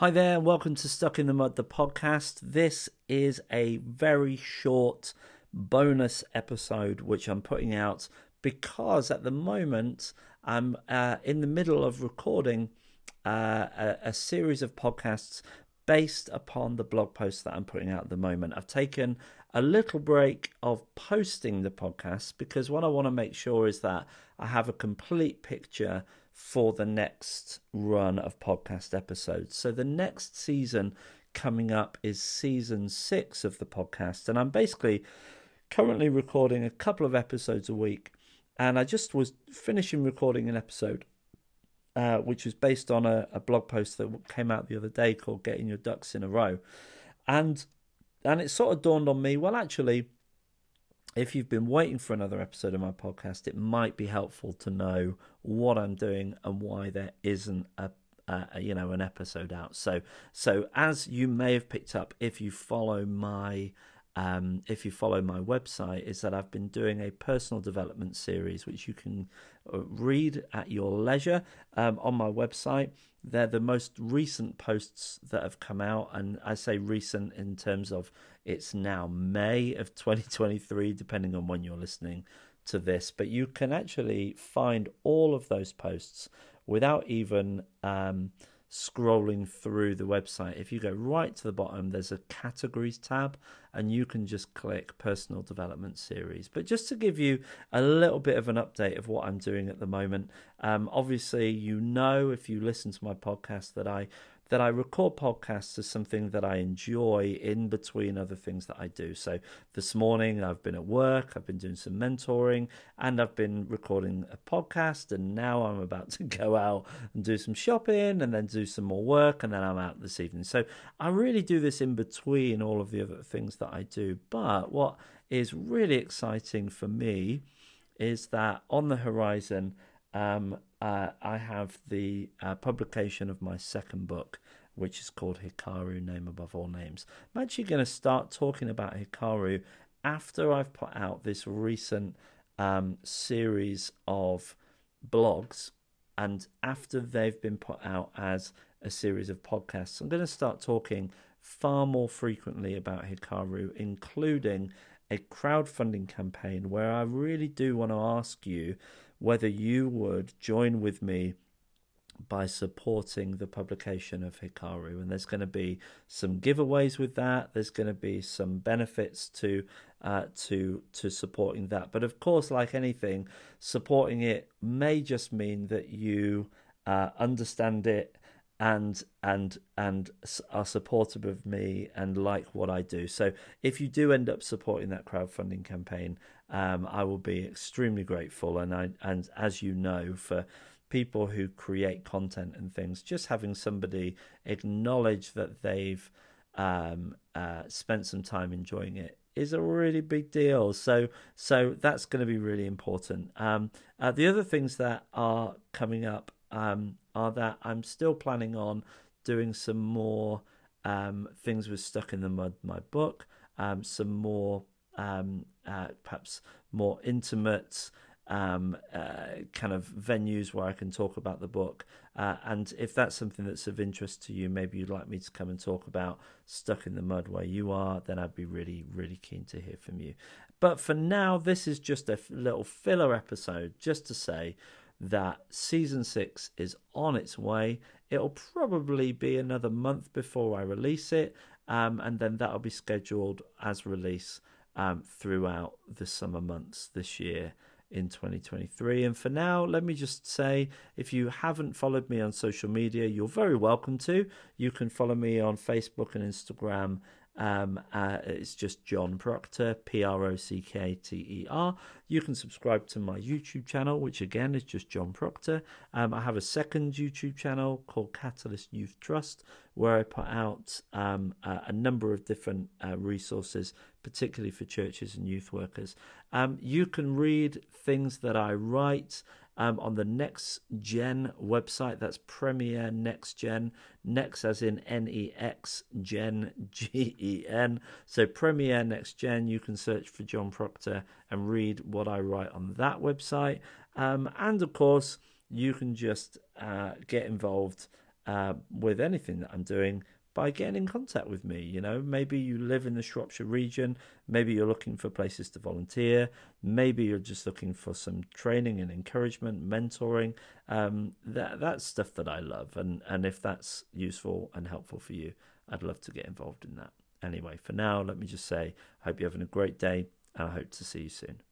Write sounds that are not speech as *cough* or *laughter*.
Hi there, welcome to Stuck in the Mud, the podcast. This is a very short bonus episode which I'm putting out because at the moment I'm uh, in the middle of recording uh, a, a series of podcasts based upon the blog post that I'm putting out at the moment. I've taken a little break of posting the podcast because what I want to make sure is that I have a complete picture for the next run of podcast episodes. So the next season coming up is season six of the podcast, and I'm basically currently recording a couple of episodes a week. And I just was finishing recording an episode, uh, which was based on a, a blog post that came out the other day called "Getting Your Ducks in a Row," and and it sort of dawned on me. Well, actually, if you've been waiting for another episode of my podcast, it might be helpful to know what I'm doing and why there isn't a you know an episode out. So so as you may have picked up if you follow my um, if you follow my website, is that I've been doing a personal development series which you can uh, read at your leisure um, on my website. They're the most recent posts that have come out, and I say recent in terms of it's now May of *laughs* 2023, depending on when you're listening to this. But you can actually find all of those posts without even. Um, scrolling through the website, if you go right to the bottom, there's a categories tab, and you can just click personal development series. But just to give you a little bit of an update of what I'm doing at the moment, um, obviously, you know, if you listen to my podcast, that I that I record podcasts as something that I enjoy in between other things that I do. So this morning I've been at work, I've been doing some mentoring, and I've been recording a podcast. And now I'm about *laughs* to go out and do some shopping and then do some more work, and then I'm out this evening. So I really do this in between all of the other things that I do. But what is really exciting for me is that on the horizon, um, uh, I have the uh, publication of my second book, which is called Hikaru Name Above All Names. I'm actually going to start talking about Hikaru after I've put out this recent um, series of blogs and after they've been put out as a series of podcasts. I'm going to start talking far more frequently about Hikaru, including a crowdfunding campaign where I really do want to ask you whether you would join with me by supporting the publication of Hikaru. And there's going to be some giveaways with that. There's going to be some benefits to uh, to to supporting that. But of course, like anything, supporting it may just mean that you uh, understand it and and and are supportive of me and like what I do. So if you do end up supporting that crowdfunding campaign, um, I will be extremely grateful. And I and as you know, for people who create content and things, just having somebody acknowledge that they've um, uh, spent some time enjoying it is a really big deal. So so that's going to be really important. Um, uh, the other things that are coming up um, are that I'm still planning on doing some more um, things with Stuck in the Mud, my book, um, some more, um, uh, perhaps more intimate um, uh, kind of venues where I can talk about the book. Uh, and if that's something that's of interest to you, maybe you'd like me to come and talk about Stuck in the Mud where you are, then I'd be really, really keen to hear from you. But for now, this is just a little filler episode just to say that season six is on its way. It'll probably be another month before I release it, um, and then that'll be scheduled as release um, throughout the summer months this year in 2023. And for now, let me just say if you haven't followed me on social media, you're very welcome to. You can follow me on Facebook and Instagram um, uh, it's just John Prockter, P R O C K T E R. You can subscribe to my YouTube channel, which again is just John Prockter. Um, I have a second YouTube channel called Catalyst Youth Trust, where I put out um, a, a, number of different uh, resources, particularly for churches and youth workers. Um, you can read things that I write um, on the Next Gen website. That's Premier Next Gen. Next as in N E X Gen G E N. So Premier Next Gen. You can search for John Prockter and read what I write on that website. Um, and of course, you can just uh, get involved. uh, with anything that I'm doing by getting in contact with me. You know, maybe you live in the Shropshire region, maybe you're looking for places to volunteer, maybe you're just looking for some training and encouragement, mentoring. Um, that that's stuff that I love, and and if that's useful and helpful for you, I'd love to get involved in that. Anyway, for now, let me just say, I hope you're having a great day, and I hope to see you soon.